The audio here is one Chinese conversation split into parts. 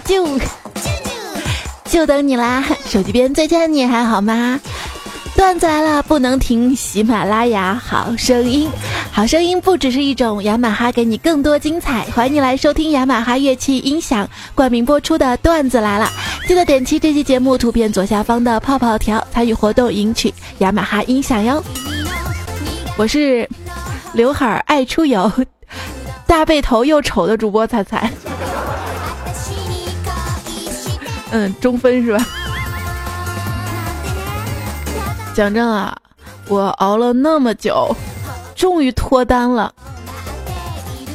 啾啾，就等你啦！手机边再见，你还好吗？段子来了，不能停！喜马拉雅好声音，好声音不只是一种，雅马哈给你更多精彩。欢迎你来收听雅马哈乐器音响冠名播出的段子来了，记得点击这期节目图片左下方的泡泡条，参与活动赢取雅马哈音响哟。我是刘海爱出油、大背头又丑的主播彩彩。嗯，中分是吧？讲真啊，我熬了那么久，终于脱单了，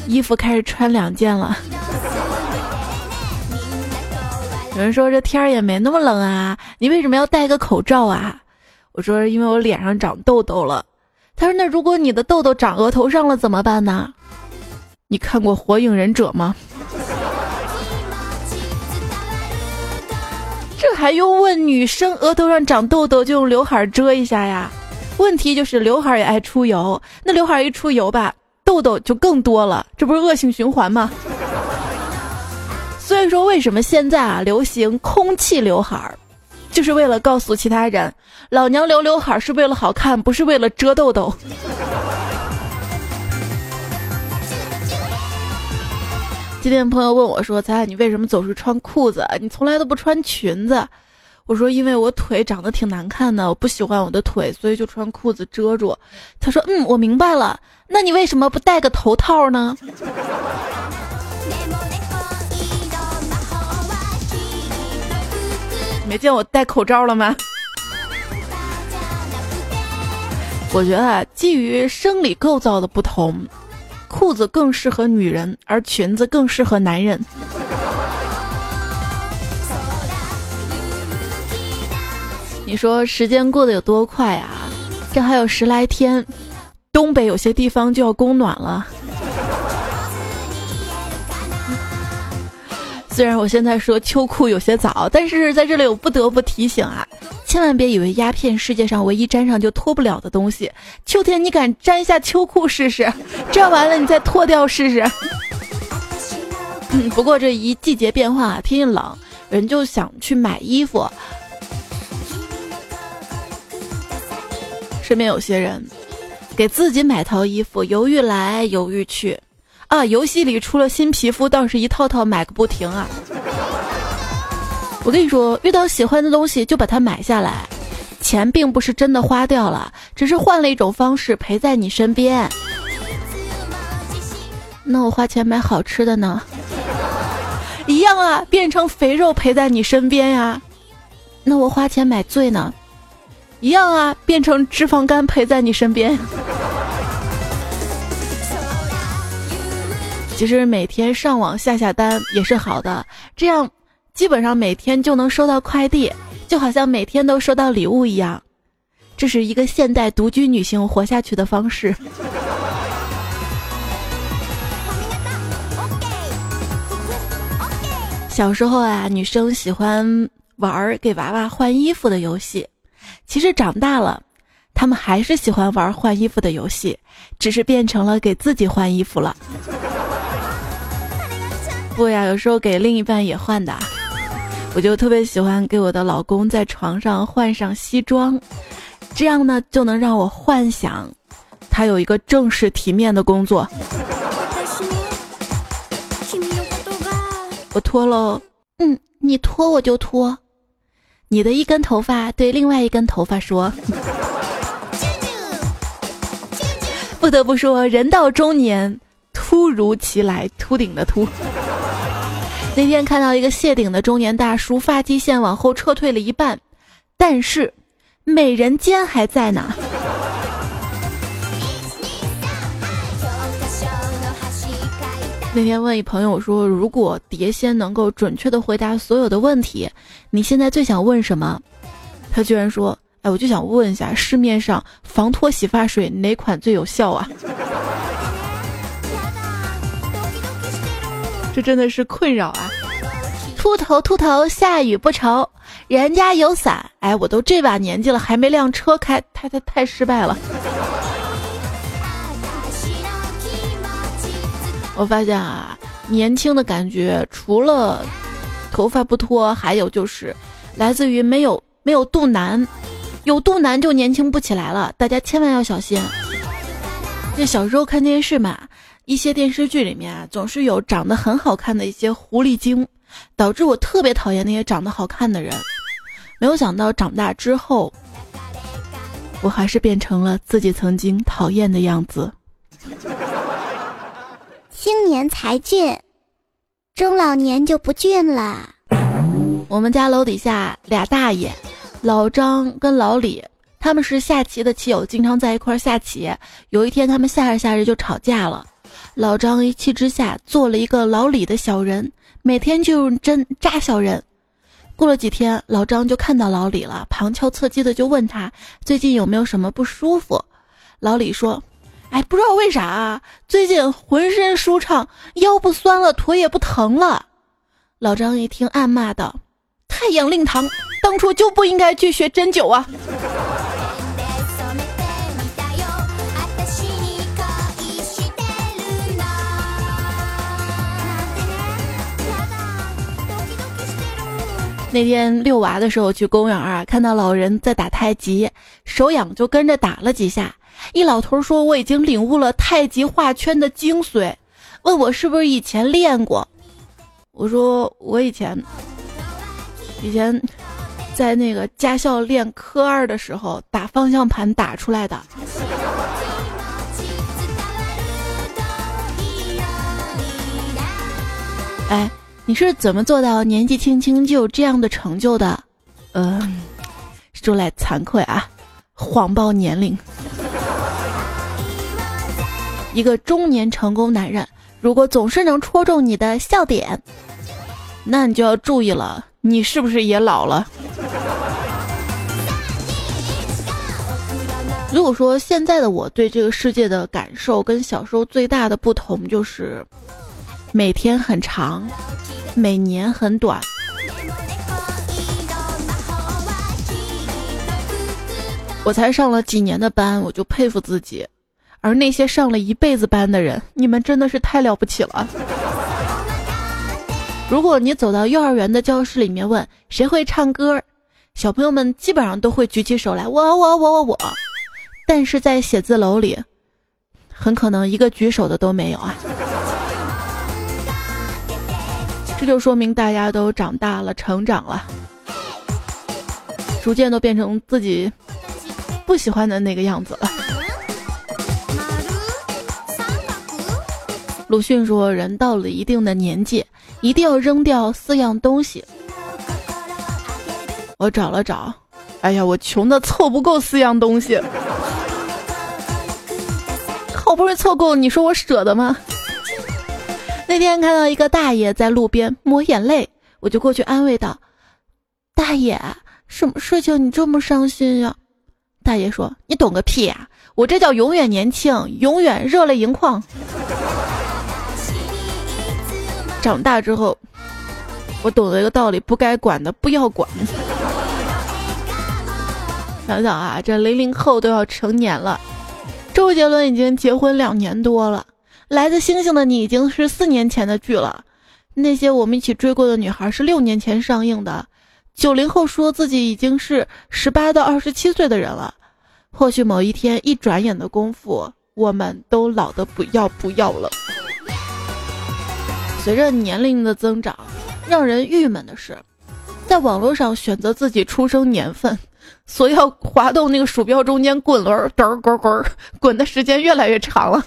衣服开始穿两件了。有人说这天儿也没那么冷啊，你为什么要戴个口罩啊？我说因为我脸上长痘痘了。他说那如果你的痘痘长额头上了怎么办呢？你看过《火影忍者》吗？这还用问？女生额头上长痘痘就用刘海遮一下呀。问题就是刘海也爱出油，那刘海一出油吧，痘痘就更多了，这不是恶性循环吗？所以说，为什么现在啊流行空气刘海，就是为了告诉其他人，老娘留刘海是为了好看，不是为了遮痘痘。今天朋友问我说：“彩彩，你为什么总是穿裤子？你从来都不穿裙子？”我说：“因为我腿长得挺难看的，我不喜欢我的腿，所以就穿裤子遮住。”他说：“嗯，我明白了。那你为什么不戴个头套呢？”没见我戴口罩了吗？我觉得基于生理构造的不同。裤子更适合女人，而裙子更适合男人。你说时间过得有多快啊？这还有十来天，东北有些地方就要供暖了。虽然我现在说秋裤有些早，但是在这里我不得不提醒啊。千万别以为鸦片世界上唯一粘上就脱不了的东西，秋天你敢粘一下秋裤试试？粘完了你再脱掉试试。嗯，不过这一季节变化，天气冷，人就想去买衣服。身边有些人给自己买套衣服，犹豫来犹豫去，啊，游戏里出了新皮肤，倒是一套套买个不停啊。我跟你说，遇到喜欢的东西就把它买下来，钱并不是真的花掉了，只是换了一种方式陪在你身边。那我花钱买好吃的呢？一样啊，变成肥肉陪在你身边呀。那我花钱买醉呢？一样啊，变成脂肪肝陪在你身边。其实每天上网下下单也是好的，这样。基本上每天就能收到快递，就好像每天都收到礼物一样。这是一个现代独居女性活下去的方式。小时候啊，女生喜欢玩给娃娃换衣服的游戏。其实长大了，她们还是喜欢玩换衣服的游戏，只是变成了给自己换衣服了。不呀，有时候给另一半也换的。我就特别喜欢给我的老公在床上换上西装，这样呢就能让我幻想他有一个正式体面的工作。我脱喽，嗯，你脱我就脱。你的一根头发对另外一根头发说：“不得不说，人到中年，突如其来，秃顶的秃。”那天看到一个谢顶的中年大叔，发际线往后撤退了一半，但是美人尖还在呢。那天问一朋友说：“如果碟仙能够准确的回答所有的问题，你现在最想问什么？”他居然说：“哎，我就想问一下，市面上防脱洗发水哪款最有效啊？”这真的是困扰啊！秃头秃头，下雨不愁，人家有伞。哎，我都这把年纪了，还没辆车开，太太太失败了。我发现啊，年轻的感觉除了头发不脱，还有就是来自于没有没有肚腩，有肚腩就年轻不起来了，大家千万要小心。那小时候看电视嘛，一些电视剧里面啊，总是有长得很好看的一些狐狸精，导致我特别讨厌那些长得好看的人。没有想到长大之后，我还是变成了自己曾经讨厌的样子。青年才俊，中老年就不俊了。我们家楼底下俩大爷，老张跟老李。他们是下棋的棋友，经常在一块下棋。有一天，他们下着下着就吵架了。老张一气之下做了一个老李的小人，每天就用针扎小人。过了几天，老张就看到老李了，旁敲侧击的就问他最近有没有什么不舒服。老李说：“哎，不知道为啥啊，最近浑身舒畅，腰不酸了，腿也不疼了。”老张一听，暗骂道：“太阳令堂，当初就不应该去学针灸啊！”那天遛娃的时候去公园啊，看到老人在打太极，手痒就跟着打了几下。一老头说：“我已经领悟了太极画圈的精髓。”问我是不是以前练过？我说我以前以前在那个驾校练科二的时候打方向盘打出来的。哎。你是怎么做到年纪轻轻就有这样的成就的？嗯，说来惭愧啊，谎报年龄。一个中年成功男人，如果总是能戳中你的笑点，那你就要注意了，你是不是也老了？如果说现在的我对这个世界的感受跟小时候最大的不同就是，每天很长。每年很短，我才上了几年的班，我就佩服自己。而那些上了一辈子班的人，你们真的是太了不起了。如果你走到幼儿园的教室里面问谁会唱歌，小朋友们基本上都会举起手来，我我我我我。但是在写字楼里，很可能一个举手的都没有啊。这就说明大家都长大了，成长了，逐渐都变成自己不喜欢的那个样子了。鲁迅说：“人到了一定的年纪，一定要扔掉四样东西。”我找了找，哎呀，我穷的凑不够四样东西，好不容易凑够，你说我舍得吗？那天看到一个大爷在路边抹眼泪，我就过去安慰道：“大爷，什么事情你这么伤心呀？”大爷说：“你懂个屁呀！我这叫永远年轻，永远热泪盈眶。”长大之后，我懂得一个道理：不该管的不要管。想想啊，这零零后都要成年了，周杰伦已经结婚两年多了。来自星星的你已经是四年前的剧了，那些我们一起追过的女孩是六年前上映的。九零后说自己已经是十八到二十七岁的人了，或许某一天一转眼的功夫，我们都老得不要不要了。随着年龄的增长，让人郁闷的是，在网络上选择自己出生年份，所要滑动那个鼠标中间滚轮，嘚滚滚，滚的时间越来越长了。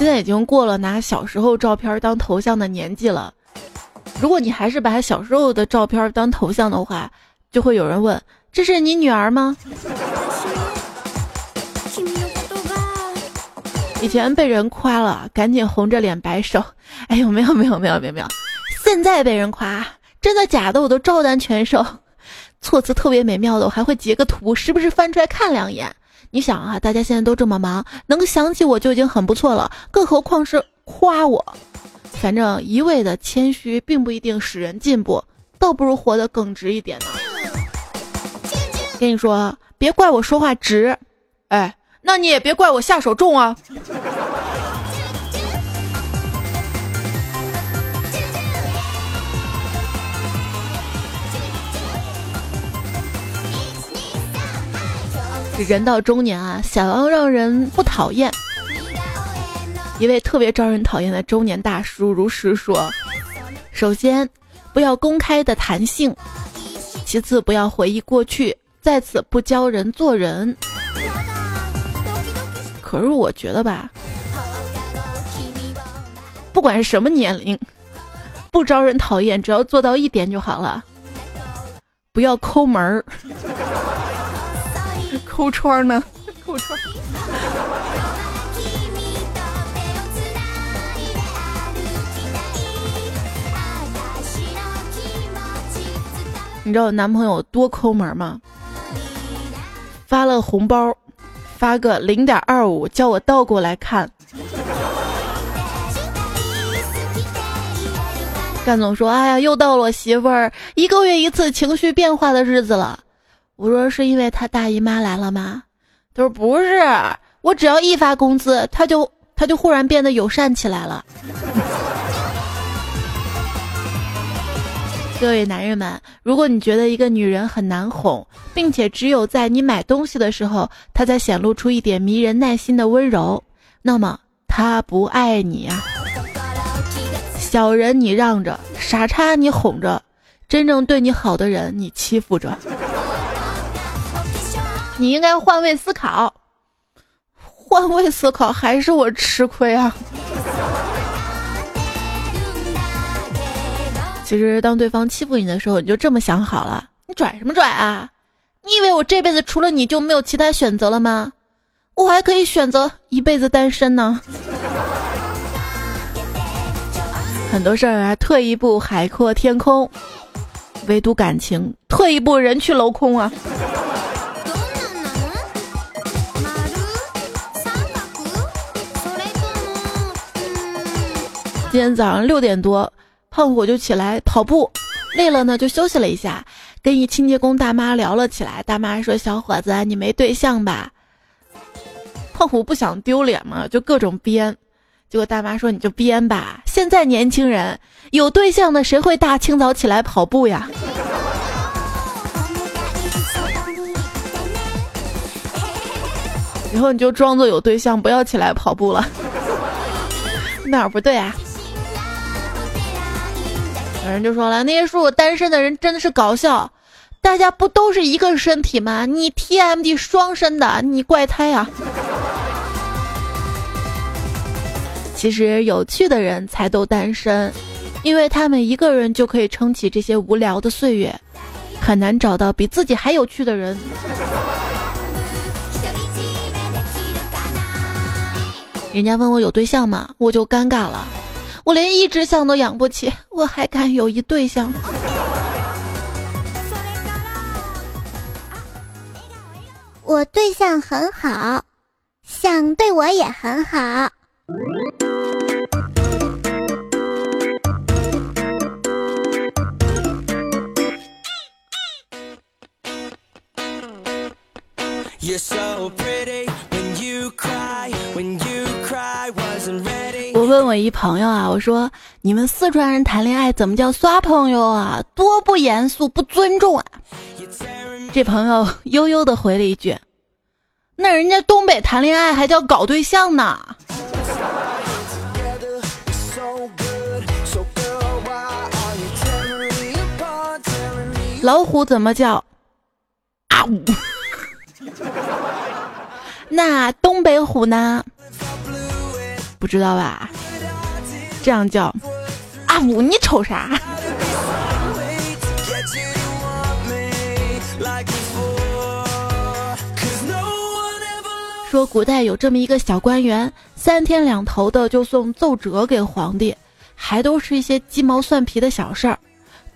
现在已经过了拿小时候照片当头像的年纪了。如果你还是把小时候的照片当头像的话，就会有人问：“这是你女儿吗？”以前被人夸了，赶紧红着脸摆手：“哎呦，没有没有没有没有没有。”现在被人夸，真的假的我都照单全收，措辞特别美妙的，我还会截个图，时不时翻出来看两眼。你想啊，大家现在都这么忙，能想起我就已经很不错了，更何况是夸我。反正一味的谦虚并不一定使人进步，倒不如活得耿直一点呢。跟你说，别怪我说话直，哎，那你也别怪我下手重啊。人到中年啊，想要让人不讨厌，一位特别招人讨厌的中年大叔如实说：首先，不要公开的谈性；其次，不要回忆过去；再次，不教人做人。可是我觉得吧，不管是什么年龄，不招人讨厌，只要做到一点就好了，不要抠门儿。抠窗呢？抠窗。你知道我男朋友多抠门吗？发了红包，发个零点二五，叫我倒过来看。干总说：“哎呀，又到了我媳妇儿一个月一次情绪变化的日子了。”我说是因为他大姨妈来了吗？他说不是，我只要一发工资，他就他就忽然变得友善起来了。各位男人们，如果你觉得一个女人很难哄，并且只有在你买东西的时候，她才显露出一点迷人耐心的温柔，那么她不爱你呀。小人你让着，傻叉你哄着，真正对你好的人你欺负着。你应该换位思考，换位思考还是我吃亏啊！其实当对方欺负你的时候，你就这么想好了，你拽什么拽啊？你以为我这辈子除了你就没有其他选择了吗？我还可以选择一辈子单身呢。很多事儿啊，退一步海阔天空，唯独感情，退一步人去楼空啊。今天早上六点多，胖虎就起来跑步，累了呢就休息了一下，跟一清洁工大妈聊了起来。大妈说：“小伙子，你没对象吧？”胖虎不想丢脸嘛，就各种编。结果大妈说：“你就编吧，现在年轻人有对象的谁会大清早起来跑步呀？”以后你就装作有对象，不要起来跑步了。哪儿不对啊？有人就说了，那些说我单身的人真的是搞笑，大家不都是一个身体吗？你 TMD 双身的，你怪胎啊！其实有趣的人才都单身，因为他们一个人就可以撑起这些无聊的岁月，很难找到比自己还有趣的人。人家问我有对象吗？我就尴尬了。我连一只象都养不起，我还敢有一对象？我对象很好，象对我也很好。我问我一朋友啊，我说你们四川人谈恋爱怎么叫刷朋友啊？多不严肃，不尊重啊！这朋友悠悠的回了一句：“那人家东北谈恋爱还叫搞对象呢。”老虎怎么叫？啊呜！那东北虎呢？不知道吧？这样叫阿五，你瞅啥？说古代有这么一个小官员，三天两头的就送奏折给皇帝，还都是一些鸡毛蒜皮的小事儿。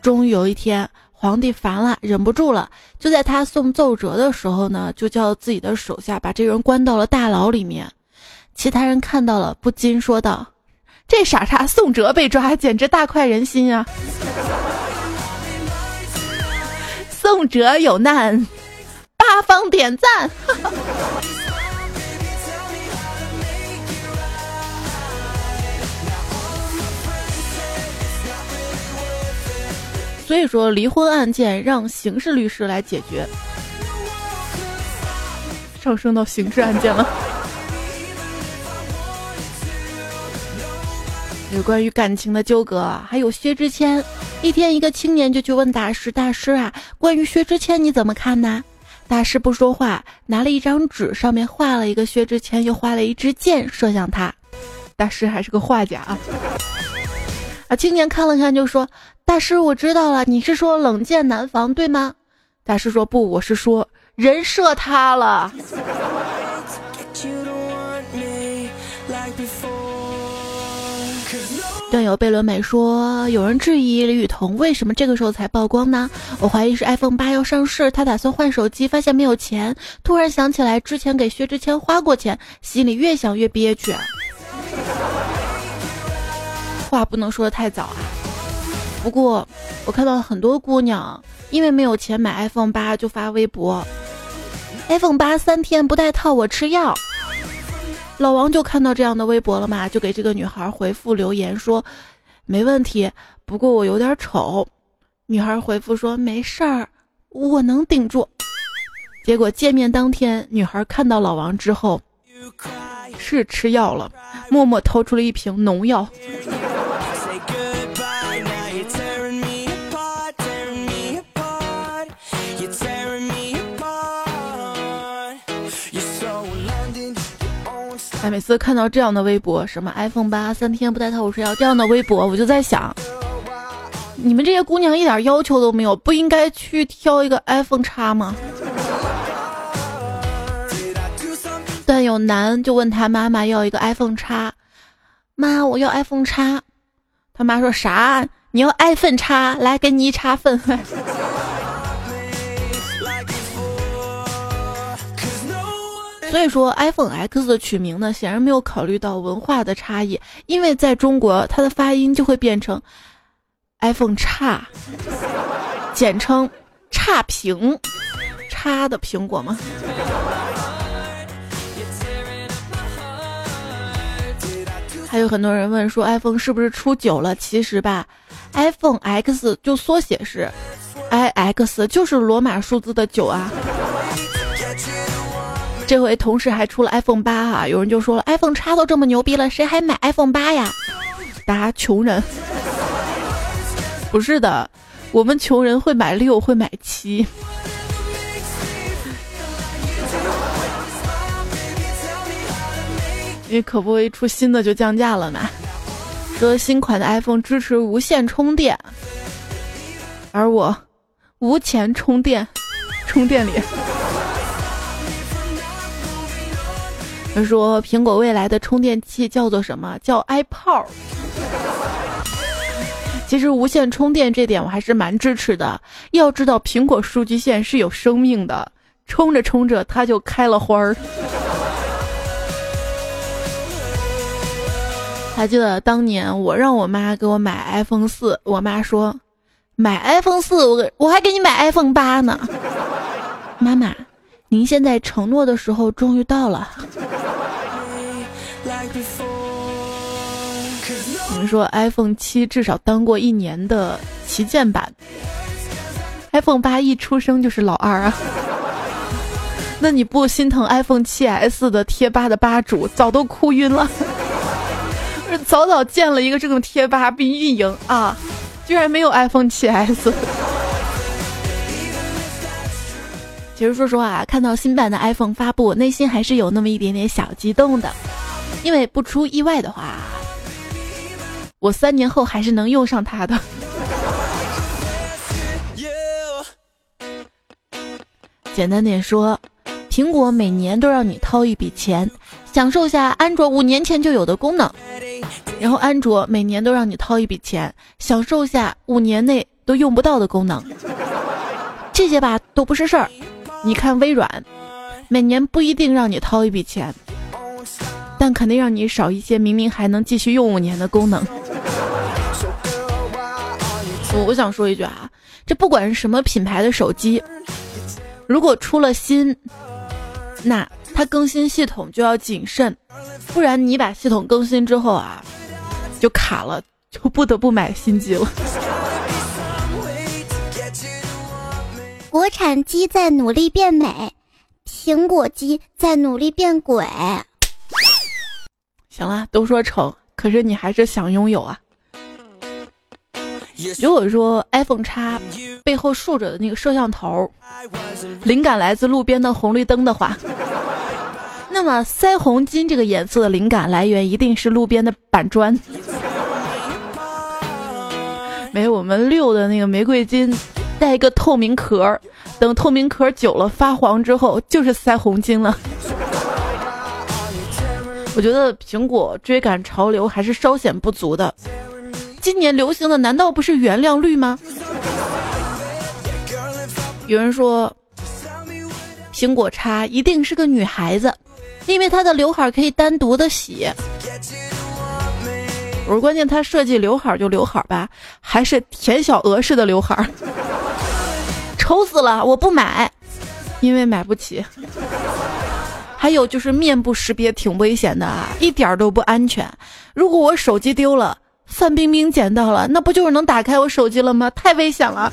终于有一天，皇帝烦了，忍不住了，就在他送奏折的时候呢，就叫自己的手下把这人关到了大牢里面。其他人看到了，不禁说道：“这傻叉宋哲被抓简直大快人心啊。宋哲有难，八方点赞。所以说离婚案件让刑事律师来解决。上升到刑事案件了。有关于感情的纠葛，还有薛之谦。一天，一个青年就去问大师：“大师啊，关于薛之谦你怎么看呢？”大师不说话，拿了一张纸，上面画了一个薛之谦，又画了一支箭射向他。大师还是个画家啊！啊，青年看了看就说：“大师，我知道了，你是说冷箭难防，对吗？”大师说：“不，我是说人射他了。”段友贝伦美说：“有人质疑李雨桐为什么这个时候才曝光呢？我怀疑是 iPhone 八要上市，他打算换手机，发现没有钱，突然想起来之前给薛之谦花过钱，心里越想越憋屈。话不能说的太早啊。不过我看到很多姑娘因为没有钱买 iPhone 八，就发微博：iPhone 八三天不带套我吃药。”老王就看到这样的微博了嘛，就给这个女孩回复留言说：“没问题，不过我有点丑。”女孩回复说：“没事儿，我能顶住。”结果见面当天，女孩看到老王之后，是吃药了，默默掏出了一瓶农药。哎，每次看到这样的微博，什么 iPhone 八三天不带套我睡觉这样的微博，我就在想，你们这些姑娘一点要求都没有，不应该去挑一个 iPhone 叉吗？段友男就问他妈妈要一个 iPhone 叉，妈，我要 iPhone 叉。他妈说啥？你要 iPhone 叉？来，给你一叉粪。所以说，iPhone X 的取名呢，显然没有考虑到文化的差异，因为在中国，它的发音就会变成 iPhone 叉，简称差评，差的苹果吗？还有很多人问说，iPhone 是不是出九了？其实吧，iPhone X 就缩写是 iX，就是罗马数字的九啊。这回同时还出了 iPhone 八啊！有人就说了，iPhone 叉都这么牛逼了，谁还买 iPhone 八呀？大家穷人 不是的，我们穷人会买六，会买七。你可不一出新的就降价了嘛。说新款的 iPhone 支持无线充电，而我无钱充电，充电里。他说：“苹果未来的充电器叫做什么？叫 iPod。其实无线充电这点我还是蛮支持的。要知道，苹果数据线是有生命的，充着充着它就开了花儿。还记得当年我让我妈给我买 iPhone 四，我妈说买 iPhone 四，我我还给你买 iPhone 八呢。妈妈，您现在承诺的时候终于到了。”你们说 iPhone 七至少当过一年的旗舰版，iPhone 八一出生就是老二啊！那你不心疼 iPhone 七 S 的贴吧的吧主早都哭晕了？早早建了一个这种贴吧并运营啊，居然没有 iPhone 七 S。其实说实话，看到新版的 iPhone 发布，内心还是有那么一点点小激动的。因为不出意外的话，我三年后还是能用上它的。简单点说，苹果每年都让你掏一笔钱，享受下安卓五年前就有的功能，然后安卓每年都让你掏一笔钱，享受下五年内都用不到的功能。这些吧都不是事儿。你看微软，每年不一定让你掏一笔钱。但肯定让你少一些明明还能继续用五年的功能。我我想说一句啊，这不管是什么品牌的手机，如果出了新，那它更新系统就要谨慎，不然你把系统更新之后啊，就卡了，就不得不买新机了。国产机在努力变美，苹果机在努力变鬼。行了，都说丑，可是你还是想拥有啊。如果说 iPhone 叉背后竖着的那个摄像头，灵感来自路边的红绿灯的话，那么腮红金这个颜色的灵感来源一定是路边的板砖。没有我们六的那个玫瑰金，带一个透明壳，等透明壳久了发黄之后，就是腮红巾了。我觉得苹果追赶潮流还是稍显不足的。今年流行的难道不是原谅绿吗？有人说，苹果叉一定是个女孩子，因为她的刘海可以单独的洗。我说关键他设计刘海就刘海吧，还是田小娥式的刘海，丑死了！我不买，因为买不起。还有就是面部识别挺危险的啊，一点都不安全。如果我手机丢了。范冰冰捡到了，那不就是能打开我手机了吗？太危险了！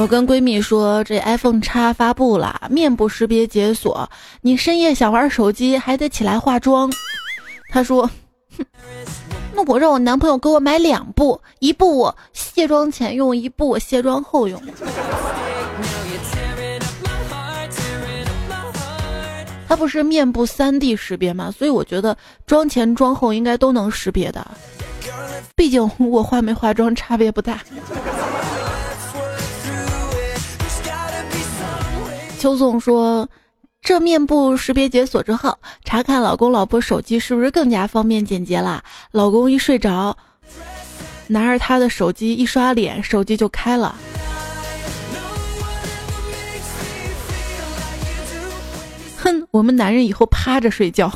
我跟闺蜜说，这 iPhone 叉发布了，面部识别解锁，你深夜想玩手机还得起来化妆。她说，哼。那我让我男朋友给我买两部，一部我卸妆前用，一部我卸妆后用。它不是面部三 D 识别吗？所以我觉得妆前妆后应该都能识别的。毕竟我化没化妆差别不大。邱总说。这面部识别解锁之后，查看老公老婆手机是不是更加方便简洁了？老公一睡着，拿着他的手机一刷脸，手机就开了。哼，我们男人以后趴着睡觉。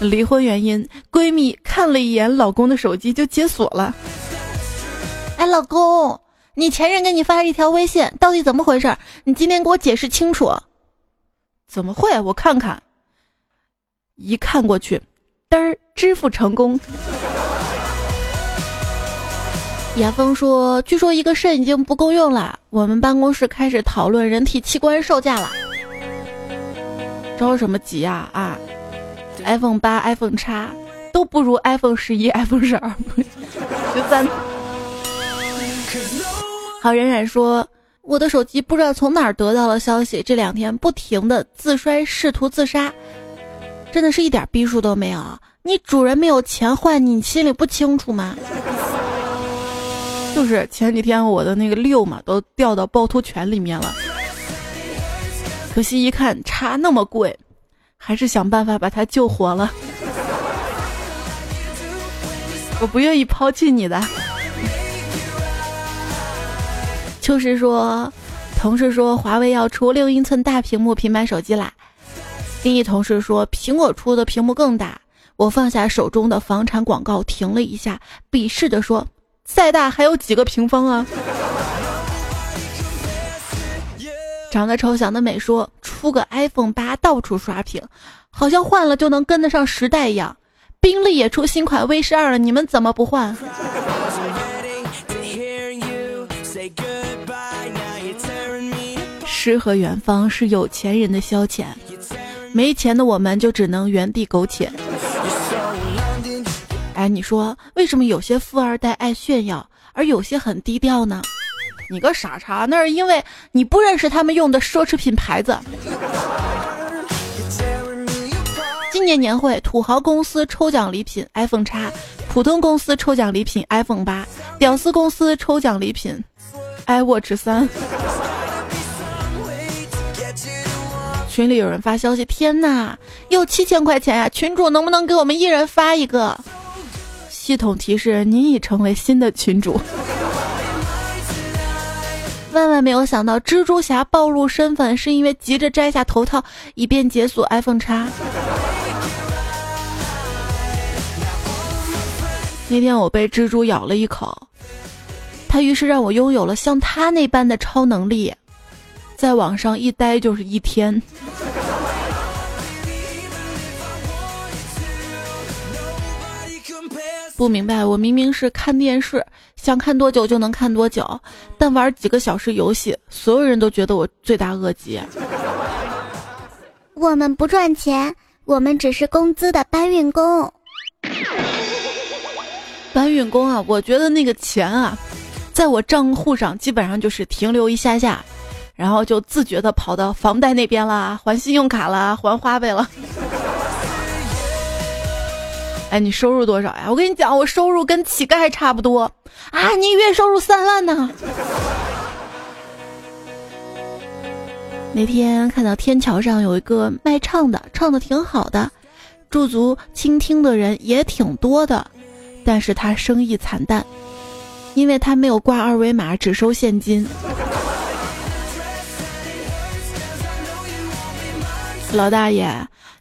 离婚原因，闺蜜看了一眼老公的手机就解锁了。哎，老公。你前任给你发了一条微信，到底怎么回事？你今天给我解释清楚。怎么会？我看看。一看过去，嘚儿，支付成功。雅峰说：“据说一个肾已经不够用了，我们办公室开始讨论人体器官售价了。”着什么急啊啊！iPhone 八、iPhone 叉都不如 iPhone 十一、iPhone 十二、十三。好，冉冉说：“我的手机不知道从哪儿得到了消息，这两天不停的自摔，试图自杀，真的是一点逼数都没有。你主人没有钱换你，你心里不清楚吗？就是前几天我的那个六嘛，都掉到趵突泉里面了，可惜一看差那么贵，还是想办法把它救活了。我不愿意抛弃你的。”秋实说，同事说华为要出六英寸大屏幕平板手机啦。另一同事说苹果出的屏幕更大。我放下手中的房产广告，停了一下，鄙视的说：“再大还有几个平方啊？”长得丑想得美说出个 iPhone 八到处刷屏，好像换了就能跟得上时代一样。宾利也出新款 V 十二了，你们怎么不换？诗和远方是有钱人的消遣，没钱的我们就只能原地苟且。哎，你说为什么有些富二代爱炫耀，而有些很低调呢？你个傻叉，那是因为你不认识他们用的奢侈品牌子。今年年会，土豪公司抽奖礼品 iPhone 叉，普通公司抽奖礼品 iPhone 八，屌丝公司抽奖礼品 iWatch 三。群里有人发消息，天呐，又七千块钱呀！群主能不能给我们一人发一个？系统提示：您已成为新的群主。万万没有想到，蜘蛛侠暴露身份是因为急着摘下头套，以便解锁 iPhone 叉。那天我被蜘蛛咬了一口，他于是让我拥有了像他那般的超能力。在网上一待就是一天。不明白，我明明是看电视，想看多久就能看多久，但玩几个小时游戏，所有人都觉得我罪大恶极。我们不赚钱，我们只是工资的搬运工。搬运工啊，我觉得那个钱啊，在我账户上基本上就是停留一下下，然后就自觉的跑到房贷那边啦，还信用卡啦，还花呗了。哎，你收入多少呀？我跟你讲，我收入跟乞丐差不多啊！你月收入三万呢？那天看到天桥上有一个卖唱的，唱的挺好的，驻足倾听的人也挺多的，但是他生意惨淡，因为他没有挂二维码，只收现金。老大爷。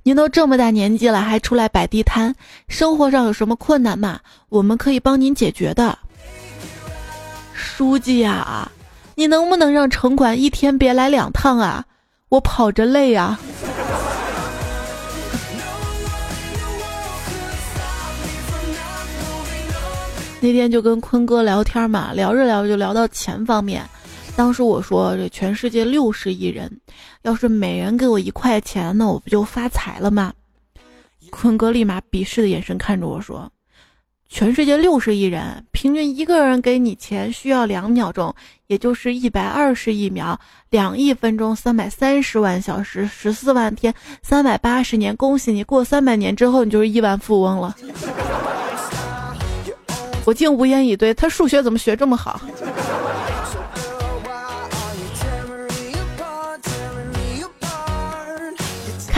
您都这么大年纪了，还出来摆地摊，生活上有什么困难吗？我们可以帮您解决的。书记呀，你能不能让城管一天别来两趟啊？我跑着累呀。那天就跟坤哥聊天嘛，聊着聊着就聊到钱方面。当时我说，这全世界六十亿人，要是每人给我一块钱，那我不就发财了吗？坤哥立马鄙视的眼神看着我说：“全世界六十亿人，平均一个人给你钱需要两秒钟，也就是一百二十亿秒，两亿分钟，三百三十万小时，十四万天，三百八十年。恭喜你，过三百年之后，你就是亿万富翁了。”我竟无言以对，他数学怎么学这么好？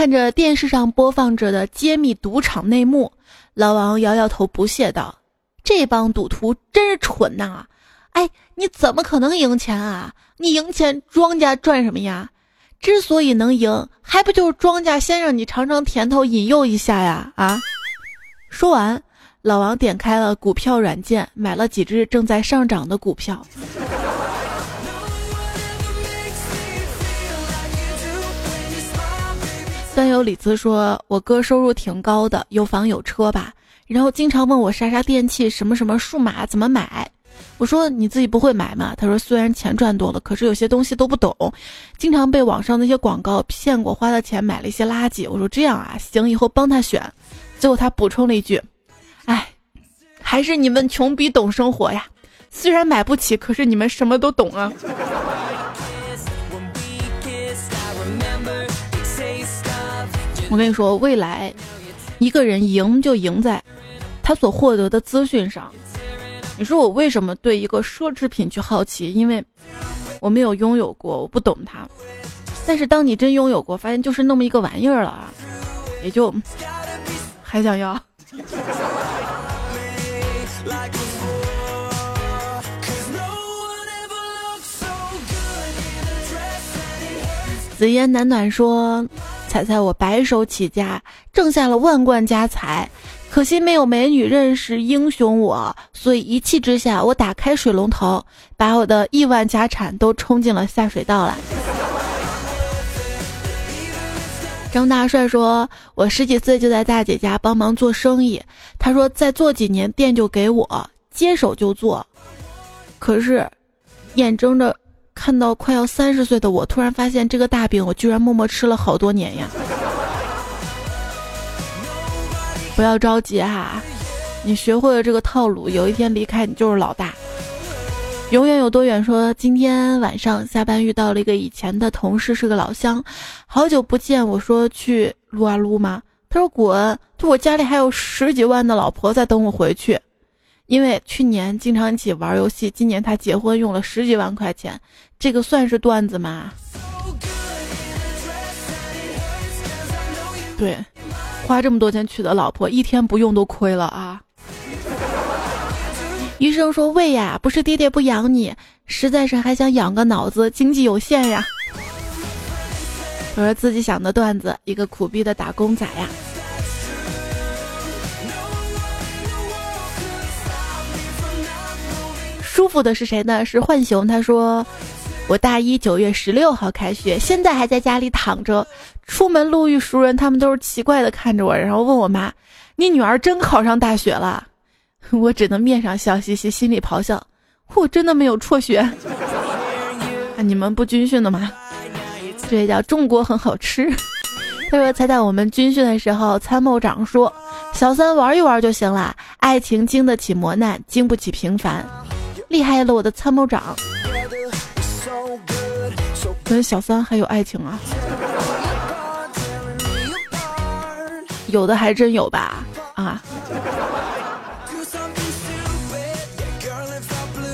看着电视上播放着的揭秘赌场内幕，老王摇摇头，不屑道：“这帮赌徒真是蠢呐！哎，你怎么可能赢钱啊？你赢钱，庄家赚什么呀？之所以能赢，还不就是庄家先让你尝尝甜头，引诱一下呀？啊！”说完，老王点开了股票软件，买了几只正在上涨的股票。三友李子说：“我哥收入挺高的，有房有车吧，然后经常问我啥啥电器、什么什么数码怎么买。我说你自己不会买吗？他说虽然钱赚多了，可是有些东西都不懂，经常被网上那些广告骗过，花的钱买了一些垃圾。我说这样啊，行，以后帮他选。最后他补充了一句：哎，还是你们穷逼懂生活呀，虽然买不起，可是你们什么都懂啊。”我跟你说，未来一个人赢就赢在他所获得的资讯上。你说我为什么对一个奢侈品去好奇？因为我没有拥有过，我不懂它。但是当你真拥有过，发现就是那么一个玩意儿了啊，也就还想要。紫烟暖暖说。猜猜我白手起家，挣下了万贯家财，可惜没有美女认识英雄我，所以一气之下，我打开水龙头，把我的亿万家产都冲进了下水道了。张大帅说：“我十几岁就在大姐家帮忙做生意，他说再做几年店就给我接手就做，可是眼睁着。”看到快要三十岁的我，突然发现这个大饼我居然默默吃了好多年呀！不要着急哈，你学会了这个套路，有一天离开你就是老大。永远有多远？说今天晚上下班遇到了一个以前的同事，是个老乡，好久不见。我说去撸啊撸吗？他说滚！就我家里还有十几万的老婆在等我回去。因为去年经常一起玩游戏，今年他结婚用了十几万块钱，这个算是段子吗？对，花这么多钱娶的老婆，一天不用都亏了啊！医生说喂呀，不是爹爹不养你，实在是还想养个脑子，经济有限呀。我说自己想的段子，一个苦逼的打工仔呀。舒服的是谁呢？是浣熊。他说：“我大一九月十六号开学，现在还在家里躺着。出门路遇熟人，他们都是奇怪的看着我，然后问我妈：“你女儿真考上大学了？”我只能面上笑嘻嘻，心里咆哮：“我真的没有辍学。”啊，你们不军训的吗？这叫中国很好吃。他说：“才在我们军训的时候，参谋长说，小三玩一玩就行了，爱情经得起磨难，经不起平凡。厉害了，我的参谋长！跟小三还有爱情啊？”有的还真有吧，啊！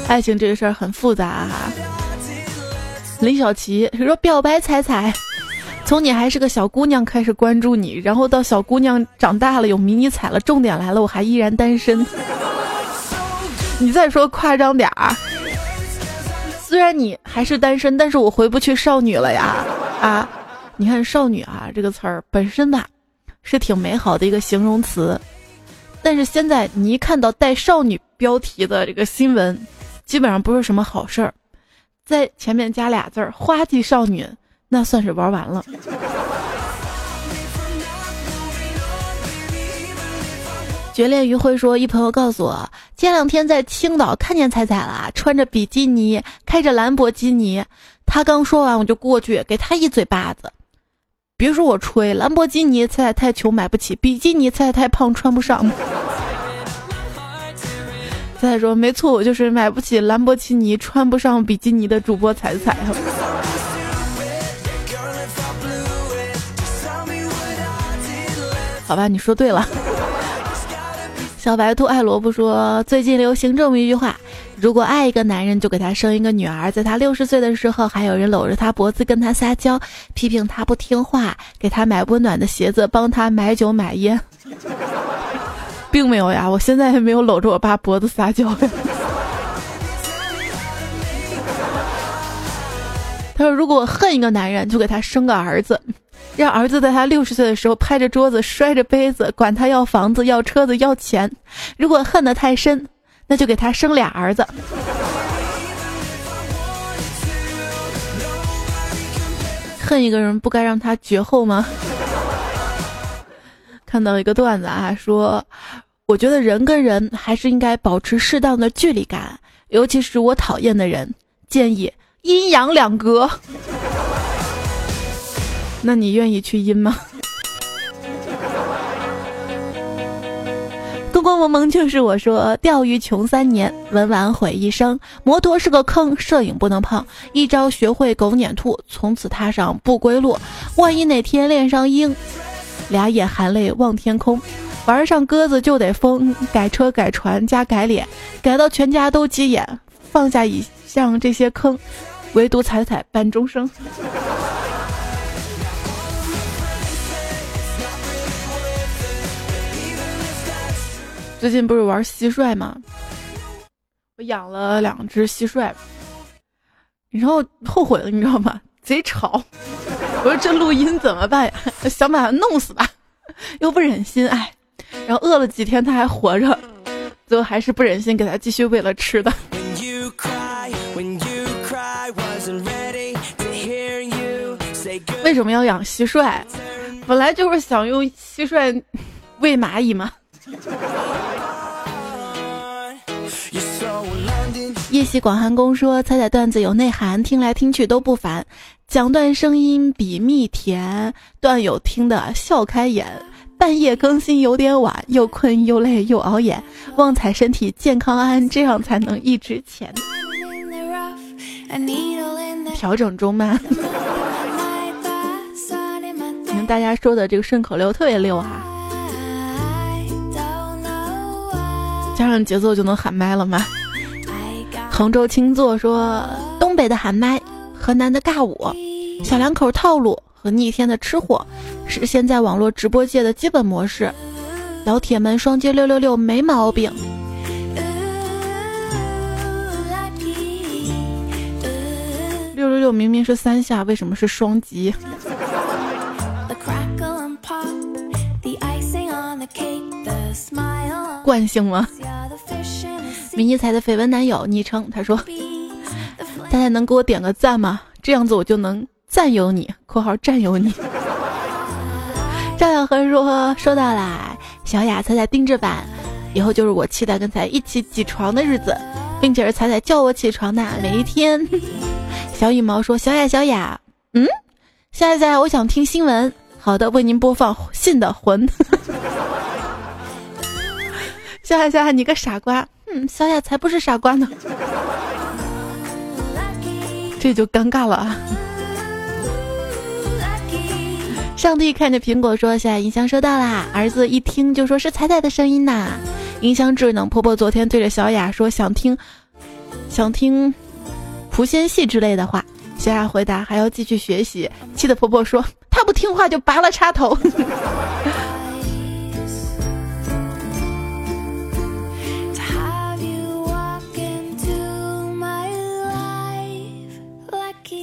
爱情这个事儿很复杂啊。林小琪说：“表白彩彩，从你还是个小姑娘开始关注你，然后到小姑娘长大了有迷你彩了，重点来了，我还依然单身。你再说夸张点儿，虽然你还是单身，但是我回不去少女了呀！啊，你看少女啊这个词儿本身吧。”是挺美好的一个形容词，但是现在你一看到带“少女”标题的这个新闻，基本上不是什么好事儿。在前面加俩字儿“花季少女”，那算是玩完了。绝恋余晖说：“一朋友告诉我，前两天在青岛看见彩彩了，穿着比基尼，开着兰博基尼。他刚说完，我就过去给他一嘴巴子。”别说我吹，兰博基尼彩彩太穷买不起，比基尼彩彩太胖穿不上。彩彩说没错，我就是买不起兰博基尼穿不上比基尼的主播彩彩。好吧，你说对了。小白兔爱萝卜说，最近流行这么一句话。如果爱一个男人，就给他生一个女儿，在他六十岁的时候，还有人搂着他脖子跟他撒娇，批评他不听话，给他买温暖的鞋子，帮他买酒买烟，并没有呀，我现在也没有搂着我爸脖子撒娇呀。他说，如果恨一个男人，就给他生个儿子，让儿子在他六十岁的时候拍着桌子摔着杯子，管他要房子要车子要钱。如果恨得太深。那就给他生俩儿子。恨一个人不该让他绝后吗？看到一个段子啊，说我觉得人跟人还是应该保持适当的距离感，尤其是我讨厌的人，建议阴阳两隔。那你愿意去阴吗？风光蒙蒙就是我说，钓鱼穷三年，文玩毁一生。摩托是个坑，摄影不能碰。一朝学会狗撵兔，从此踏上不归路。万一哪天恋上鹰，俩眼含泪望天空。玩上鸽子就得疯，改车改船加改脸，改到全家都急眼。放下以上这些坑，唯独踩踩伴终生。最近不是玩蟋蟀吗？我养了两只蟋蟀，然后后悔了，你知道吗？贼吵！我说这录音怎么办呀？想把它弄死吧，又不忍心哎。然后饿了几天，它还活着，最后还是不忍心给它继续喂了吃的。为什么要养蟋蟀？本来就是想用蟋蟀喂蚂蚁嘛。夜袭广寒宫说：“彩彩段子有内涵，听来听去都不烦。讲段声音比蜜甜，段友听得笑开眼。半夜更新有点晚，又困又累又熬夜。旺财身体健康安，这样才能一直前。调整中吗？你们大家说的这个顺口溜特别溜哈。”加上节奏就能喊麦了吗？杭州青座说：“东北的喊麦，河南的尬舞，小两口套路和逆天的吃货，是现在网络直播界的基本模式。老铁们双击六六六没毛病。六六六明明是三下，为什么是双击？”惯性吗？迷你彩的绯闻男友昵称他说：“大家能给我点个赞吗？这样子我就能占有你（括号占有你）。赵小河说：“收到啦，小雅彩彩定制版，以后就是我期待跟彩一起起床的日子，并且是彩彩叫我起床的每一天。”小羽毛说：“小雅，小雅，嗯，小雅，小雅，我想听新闻。好的，为您播放信的魂。小雅，小雅，你个傻瓜。嗯，小雅才不是傻瓜呢。这就尴尬了啊。上帝看着苹果说：“小雅，音箱收到啦。”儿子一听就说是彩彩的声音呐。音箱智能。婆婆昨天对着小雅说：“想听，想听。”狐仙戏之类的话，小雅回答还要继续学习。气得婆婆说：“她不听话就拔了插头。”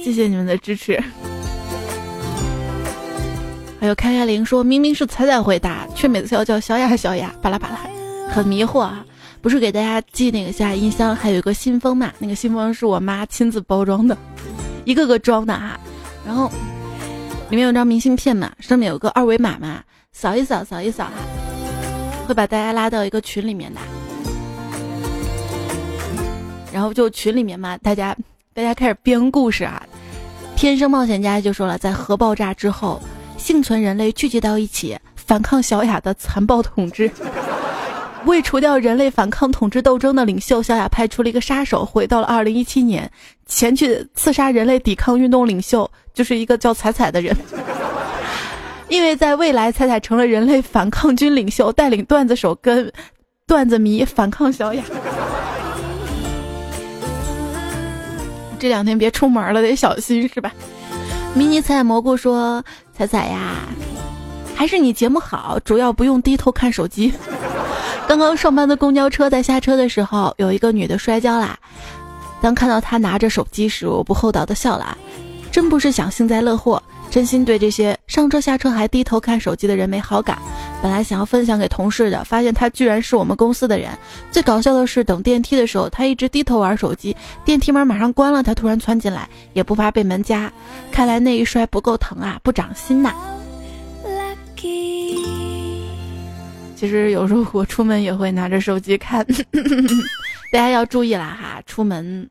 谢谢你们的支持。还有开开铃说明明是彩彩回答，却每次要叫小雅小雅，巴拉巴拉，很迷惑啊。不是给大家寄那个小雅音箱，还有一个信封嘛？那个信封是我妈亲自包装的，一个个装的哈。然后里面有张明信片嘛，上面有个二维码嘛，扫一扫，扫一扫哈，会把大家拉到一个群里面的。然后就群里面嘛，大家大家开始编故事啊。天生冒险家就说了，在核爆炸之后，幸存人类聚集到一起，反抗小雅的残暴统治。为除掉人类反抗统治斗争的领袖，小雅派出了一个杀手，回到了二零一七年，前去刺杀人类抵抗运动领袖，就是一个叫彩彩的人。因为在未来，彩彩成了人类反抗军领袖，带领段子手跟段子迷反抗小雅。这两天别出门了，得小心是吧？迷你彩蘑菇说：“彩彩呀，还是你节目好，主要不用低头看手机。”刚刚上班的公交车在下车的时候，有一个女的摔跤啦。当看到她拿着手机时，我不厚道的笑了。真不是想幸灾乐祸，真心对这些上车下车还低头看手机的人没好感。本来想要分享给同事的，发现他居然是我们公司的人。最搞笑的是，等电梯的时候，他一直低头玩手机，电梯门马上关了，他突然窜进来，也不怕被门夹。看来那一摔不够疼啊，不长心呐。其实有时候我出门也会拿着手机看，大家要注意啦哈！出门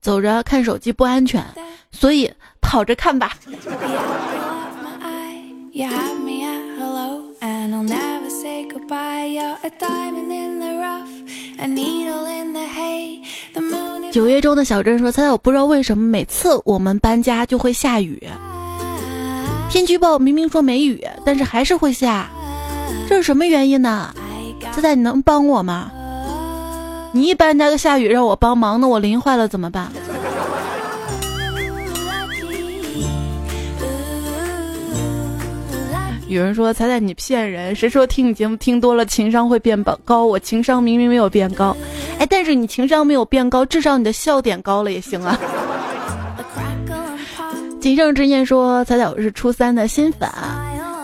走着看手机不安全，所以跑着看吧。九月中的小镇说：“猜猜我不知道为什么每次我们搬家就会下雨，天气预报明明说没雨，但是还是会下。”这是什么原因呢？仔仔，你能帮我吗？你一搬家就下雨让我帮忙，那我淋坏了怎么办？有人说彩彩你骗人，谁说听你节目听多了情商会变高？我情商明明没有变高，哎，但是你情商没有变高，至少你的笑点高了也行啊。谨慎之念说彩彩我是初三的新粉。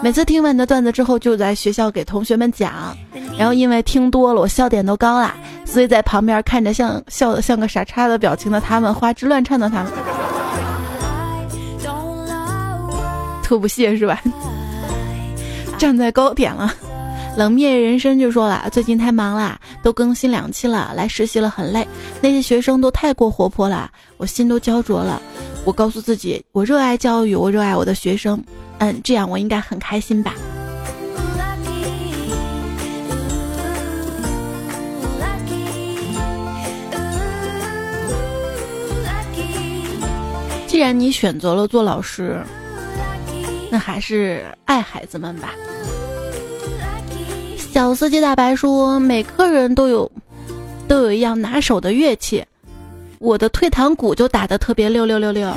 每次听完你的段子之后，就在学校给同学们讲，然后因为听多了，我笑点都高了，所以在旁边看着像笑的像个傻叉的表情的他们，花枝乱颤的他们，特不屑是吧？站在高点了，冷面人生就说了，最近太忙了，都更新两期了，来实习了很累，那些学生都太过活泼了，我心都焦灼了。我告诉自己，我热爱教育，我热爱我的学生。嗯，这样我应该很开心吧。既然你选择了做老师，那还是爱孩子们吧。小司机大白说：“每个人都有都有一样拿手的乐器，我的退堂鼓就打得特别六六六六。”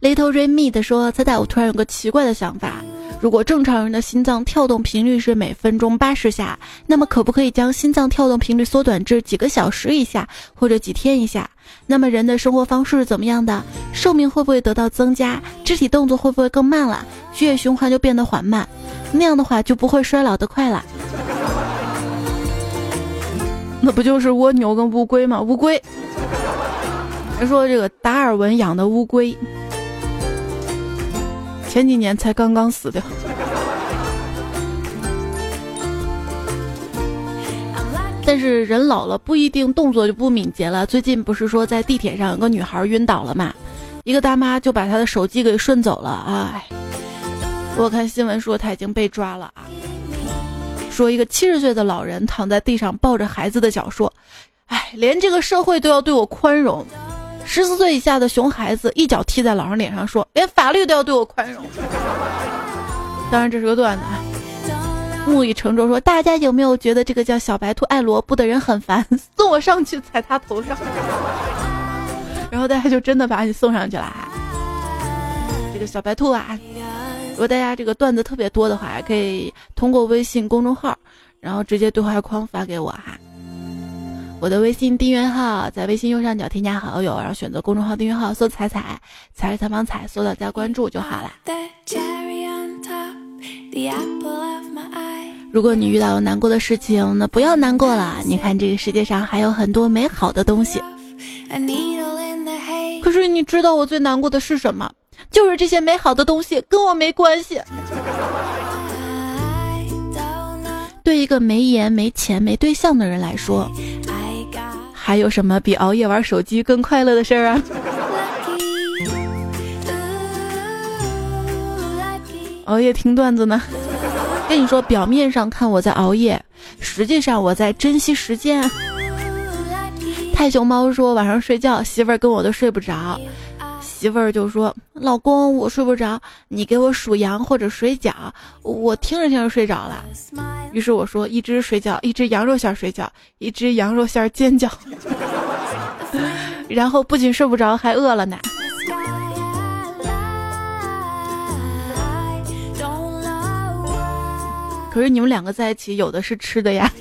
Little Remy 的说：“猜猜我突然有个奇怪的想法，如果正常人的心脏跳动频率是每分钟八十下，那么可不可以将心脏跳动频率缩短至几个小时以下，或者几天以下？那么人的生活方式是怎么样的？寿命会不会得到增加？肢体动作会不会更慢了？血液循环就变得缓慢？那样的话就不会衰老得快了。”那不就是蜗牛跟乌龟吗？乌龟，人说这个达尔文养的乌龟，前几年才刚刚死掉。但是人老了不一定动作就不敏捷了。最近不是说在地铁上有个女孩晕倒了嘛，一个大妈就把她的手机给顺走了。哎，我看新闻说她已经被抓了啊。说一个七十岁的老人躺在地上抱着孩子的脚说：“哎，连这个社会都要对我宽容。”十四岁以下的熊孩子一脚踢在老人脸上说：“连法律都要对我宽容。”当然这是个段子。木已成舟说：“大家有没有觉得这个叫小白兔爱萝卜的人很烦？送我上去踩他头上。”然后大家就真的把你送上去了。这个小白兔啊，如果大家这个段子特别多的话，可以通过微信公众号，然后直接对话框发给我哈。我的微信订阅号在微信右上角添加好友，然后选择公众号订阅号，搜“彩彩”，彩是采访彩，搜到加关注就好了。如果你遇到有难过的事情，那不要难过了。你看这个世界上还有很多美好的东西。可是你知道我最难过的是什么？就是这些美好的东西跟我没关系。对一个没颜、没钱、没对象的人来说，还有什么比熬夜玩手机更快乐的事儿啊？熬夜听段子呢？跟你说，表面上看我在熬夜，实际上我在珍惜时间。太熊猫说晚上睡觉，媳妇儿跟我都睡不着，媳妇儿就说：“老公，我睡不着，你给我数羊或者水饺。”我听着听着睡着了。于是我说：“一只水饺，一只羊肉馅水饺，一只羊肉馅煎饺。”然后不仅睡不着，还饿了呢。可是你们两个在一起，有的是吃的呀。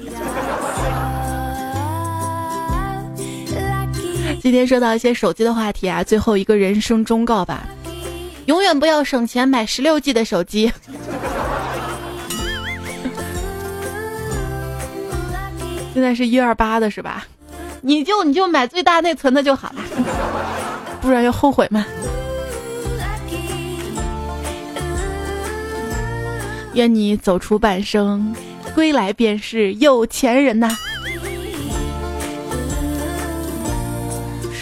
今天说到一些手机的话题啊，最后一个人生忠告吧：永远不要省钱买十六 G 的手机。现在是一二八的是吧？你就你就买最大内存的就好了，不然要后悔嘛。愿你走出半生，归来便是有钱人呐！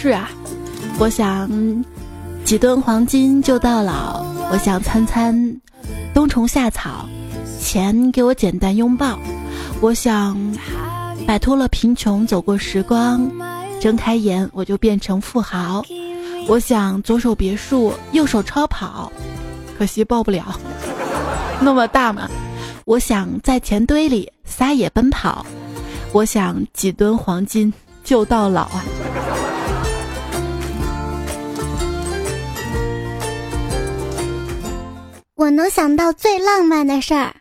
是啊，我想几吨黄金就到老，我想餐餐冬虫夏草，钱给我简单拥抱，我想摆脱了贫穷，走过时光，睁开眼我就变成富豪，我想左手别墅，右手超跑，可惜抱不了。那么大嘛？我想在钱堆里撒野奔跑，我想几吨黄金就到老啊！我能想到最浪漫的事儿，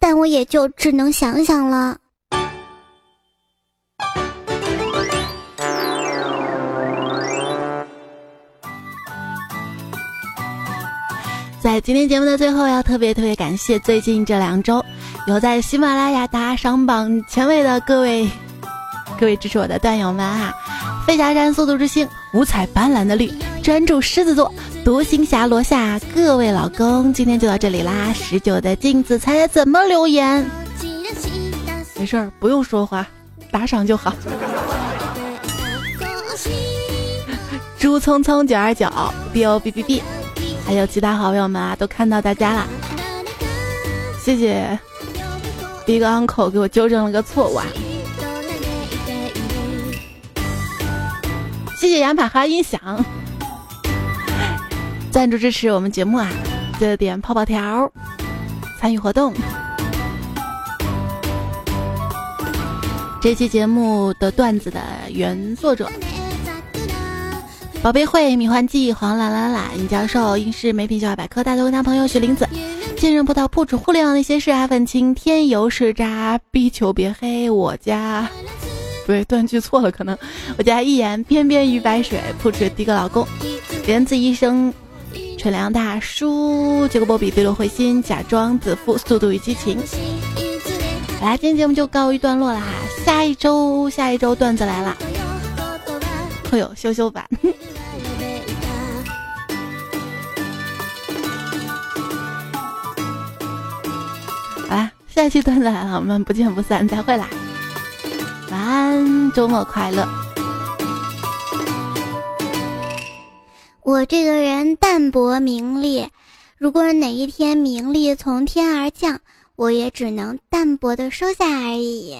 但我也就只能想想了。在今天节目的最后，要特别特别感谢最近这两周有在喜马拉雅打赏榜前位的各位 各位支持我的段友们啊！飞侠山速度之星五彩斑斓的绿专注狮子座独行侠罗夏各位老公，今天就到这里啦！十九的镜子猜猜怎么留言？没事儿，不用说话，打赏就好。朱聪聪九二九 b o b b b。还有其他好朋友们啊，都看到大家了，谢谢 Big Uncle 给我纠正了个错误啊！谢谢雅马哈音响赞助支持我们节目啊！记得点泡泡条参与活动。这期节目的段子的原作者。宝贝会、米欢记、黄啦啦啦、尹教授、英式美品小百科、大头跟他朋友雪玲子、信任葡萄、不止互联网那些事、阿粉青、天游是渣、逼求别黑、我家，不对，断句错了，可能我家一眼翩翩于白水、不止第一个老公、莲子医生、纯良大叔、结果波比、对落灰心、假装自负、速度与激情。来，今天节目就告一段落啦，下一周下一周段子来了，会有羞羞版。好啦，下一期段子来了，我们不见不散，再会啦！晚安，周末快乐。我这个人淡泊名利，如果哪一天名利从天而降，我也只能淡泊的收下而已。